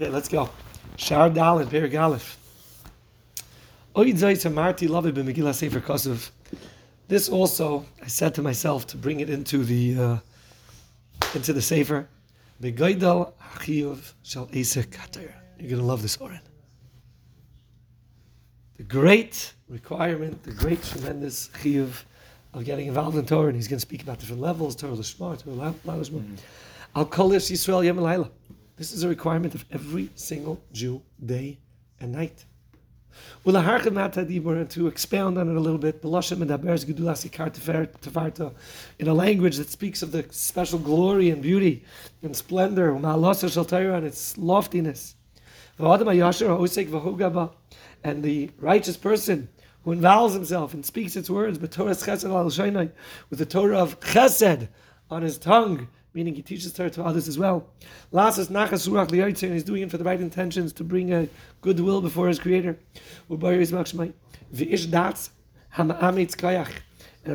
Okay, let's go. Shar Dalin, Perik Aleph. Oid Zayt Marti Lavi b'Megillah Sefer Kosov. This also, I said to myself to bring it into the uh, into the Sefer. Begaydal Achiyuv Shal Esek Katayr. You're going to love this Oren. The great requirement, the great tremendous chiyuv of getting involved in Torah, and he's going to speak about different levels, Torah Lishma, Torah Lalishma. Al Kol Yisrael Yom Laila. This is a requirement of every single Jew, day and night. And to expound on it a little bit, in a language that speaks of the special glory and beauty and splendor, and its loftiness. And the righteous person who involves himself and speaks its words, with the Torah of chesed on his tongue, meaning he teaches Torah to others as well. Lasas nachas surach and he's doing it for the right intentions to bring a goodwill before his Creator. And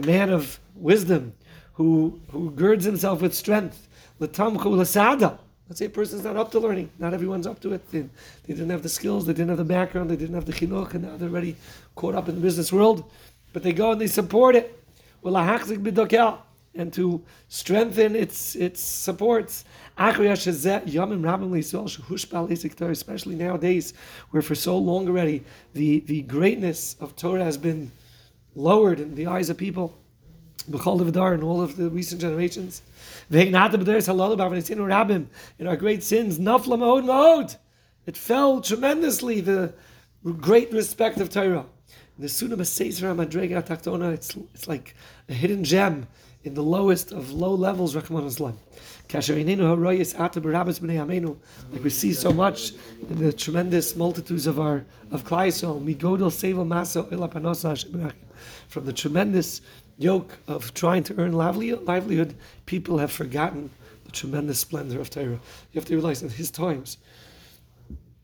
a man of wisdom who who girds himself with strength. Let's say a person's not up to learning. Not everyone's up to it. They, they didn't have the skills, they didn't have the background, they didn't have the chinuch, and now they're already caught up in the business world. But they go and they support it. And to strengthen its its supports. Especially nowadays, where for so long already the, the greatness of Torah has been lowered in the eyes of people. In all of the recent generations. In our great sins, it fell tremendously, the great respect of Torah. The Sunnah it's, it's like a hidden gem in the lowest of low levels, Rachmana litzlan. Like we see so much in the tremendous multitudes of our of Klal Yisrael, from the tremendous yoke of trying to earn livelihood, people have forgotten the tremendous splendor of Torah. You have to realize in his times,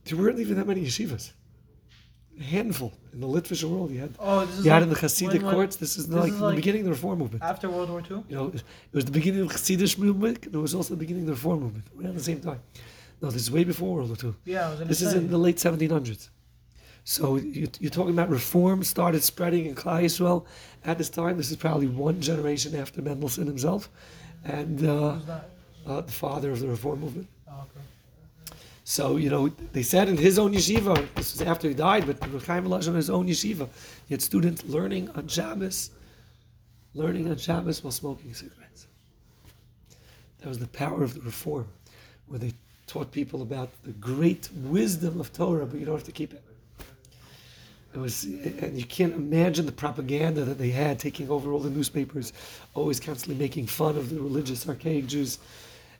there weren't even that many yeshivas handful in the Litvish world. You had, oh, this is you like, had in the Hasidic when, courts. This is this like is the like beginning of the Reform movement. After World War II? You know, it was the beginning of the Hasidic movement. and It was also the beginning of the Reform movement around the same time. No, this is way before World War II. Yeah, I was This is in the late 1700s. So you, are talking about reform started spreading in Klal Yisrael at this time. This is probably one generation after Mendelssohn himself, and uh, uh, the father of the reform movement. Oh, okay. So, you know, they said in his own yeshiva, this was after he died, but Rechaim Elazar in his own yeshiva, he had students learning on Shabbos, learning on Shabbos while smoking cigarettes. That was the power of the reform, where they taught people about the great wisdom of Torah, but you don't have to keep it. It was, and you can't imagine the propaganda that they had taking over all the newspapers, always constantly making fun of the religious, archaic Jews.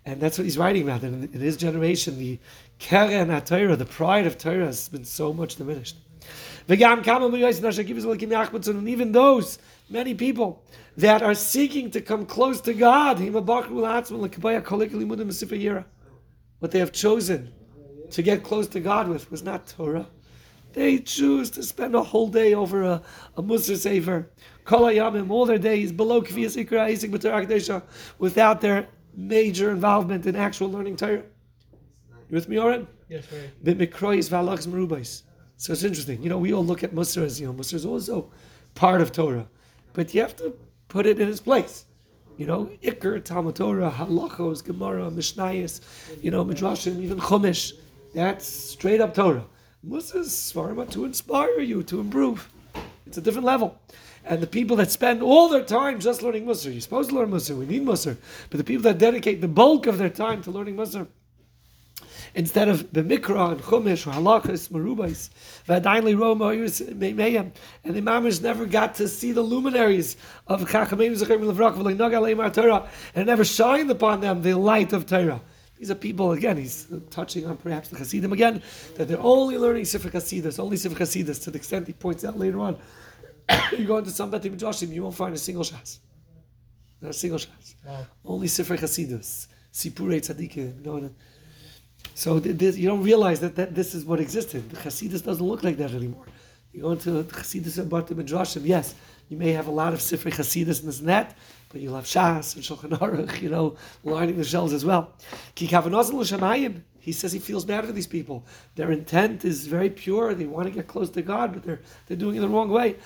And that's what he's writing about. And in, his generation, the keren HaTorah, the pride of Torah, has been so much diminished. And even those many people that are seeking to come close to God, what they have chosen to get close to God with was not Torah. They choose to spend a whole day over a, a Musar Sefer, all their days below without their major involvement in actual learning Torah. You with me, Oren? Yes, right. B'mikrois v'alachs merubais. So it's interesting. You know, we all look at Musar as, you know, Musar is also part of Torah. But you have to put it in its place. You know, Iker, Talmud Torah, Halachos, Gemara, Mishnayos, you know, Midrashim, even Chumash. That's straight up Torah. Musar is Svarma to inspire you, to improve. It's a different level. And the people that spend all their time just learning Musar, you're supposed to learn Musar, we need Musar. But the people that dedicate the bulk of their time to learning Musar, instead of the Mikra and Chumash or Halachas, Marubais, Vadainli Roma, and the Mamish never got to see the luminaries of Chachamim Zechim Levrak, Torah, and never shined upon them the light of Torah. These are people, again, he's touching on perhaps the Hasidim again, that they're only learning Sifra Hasidus, only Sifra Hasidus, to the extent he points out later on you go into some Betim Joshim, you won't find a single Shas. Not a single Shas. Wow. Only Sifrei Chasidus, Sipurei Tzadikim. You know, uh, so this, you don't realize that, that this is what existed. The Chasidus doesn't look like that anymore. You go into the Chasidus and Betim Joshim, yes, you may have a lot of Sifrei Chasidus and this and that, but you'll have Shas and Shulchan Aruch, you know, lining the shelves as well. Ki he says he feels bad for these people. Their intent is very pure. They want to get close to God, but they're they're doing it the wrong way.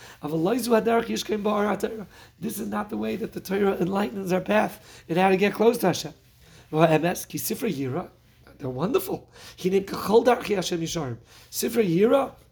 This is not the way that the Torah enlightens our path in how to get close to Hashem. They're wonderful. He named Sifra Yira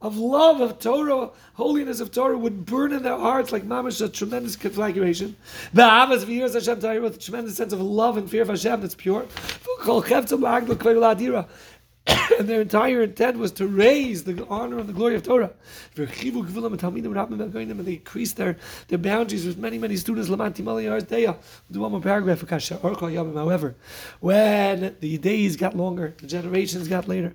of love of Torah, holiness of Torah would burn in their hearts like mamash, a tremendous conflagration. The Avas v'yiras Hashem Torah with a tremendous sense of love and fear of Hashem that's pure. and their entire intent was to raise the honor and the glory of Torah. And they increased their, their boundaries with many, many students. Do one more paragraph. However, when the days got longer, the generations got later,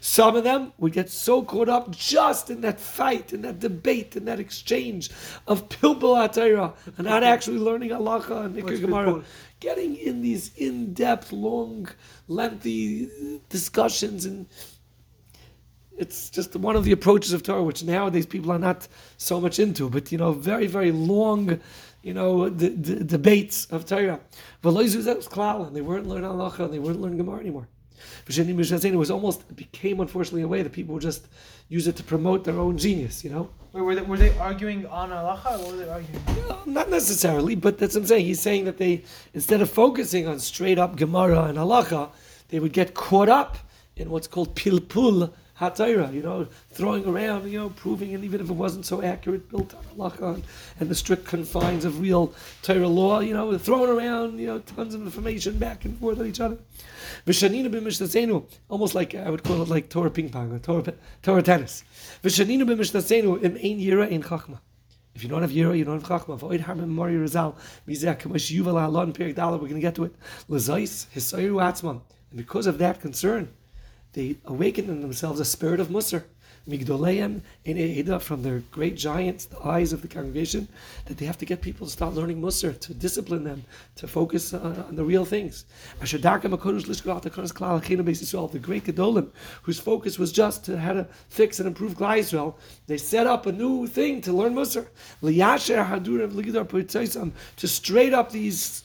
Some of them would get so caught up just in that fight, in that debate, in that exchange of pilpul atayra and not actually learning halacha and Ikar Gemara, getting in these in-depth, long, lengthy discussions and it's just one of the approaches of Torah, which nowadays people are not so much into. But you know, very very long, you know, the, the debates of Torah. But and they weren't learning halacha, and they weren't learning Gemara anymore. It was almost it became unfortunately a way that people would just use it to promote their own genius, you know. Wait, were they, were they arguing on halacha, or were they arguing? No, not necessarily, but that's what I'm saying. He's saying that they instead of focusing on straight up Gemara and halacha, they would get caught up in what's called pilpul Hatayra, you know, throwing around, you know, proving, and even if it wasn't so accurate, built on halacha and, and the strict confines of real Torah law, you know, throwing around, you know, tons of information back and forth on each other. V'shanina b'mishtasenu, almost like, I would call it like Torah ping pong, or Torah, Torah tennis. V'shanina b'mishtasenu im ein yira ein chachma. If you don't have Yira, you don't have Chachma. V'oid harmim mori rizal, mizeh kamash yuval ha'alon perik we're going to get to it. L'zais, hisayiru atzman. And because of that concern, they awakened in themselves a spirit of Musar. Migdoleim in Eda from their great giants, the eyes of the congregation, that they have to get people to start learning Musar, to discipline them, to focus on, on the real things. The great Gedolim, whose focus was just to how to fix and improve Klal Yisrael, they set up a new thing to learn Musar. To straight up these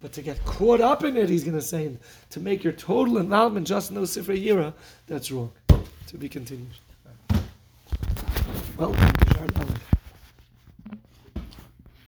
But to get caught up in it, he's going to say, to make your total involvement just those Sifrei Yira, that's wrong. To be continued. Well,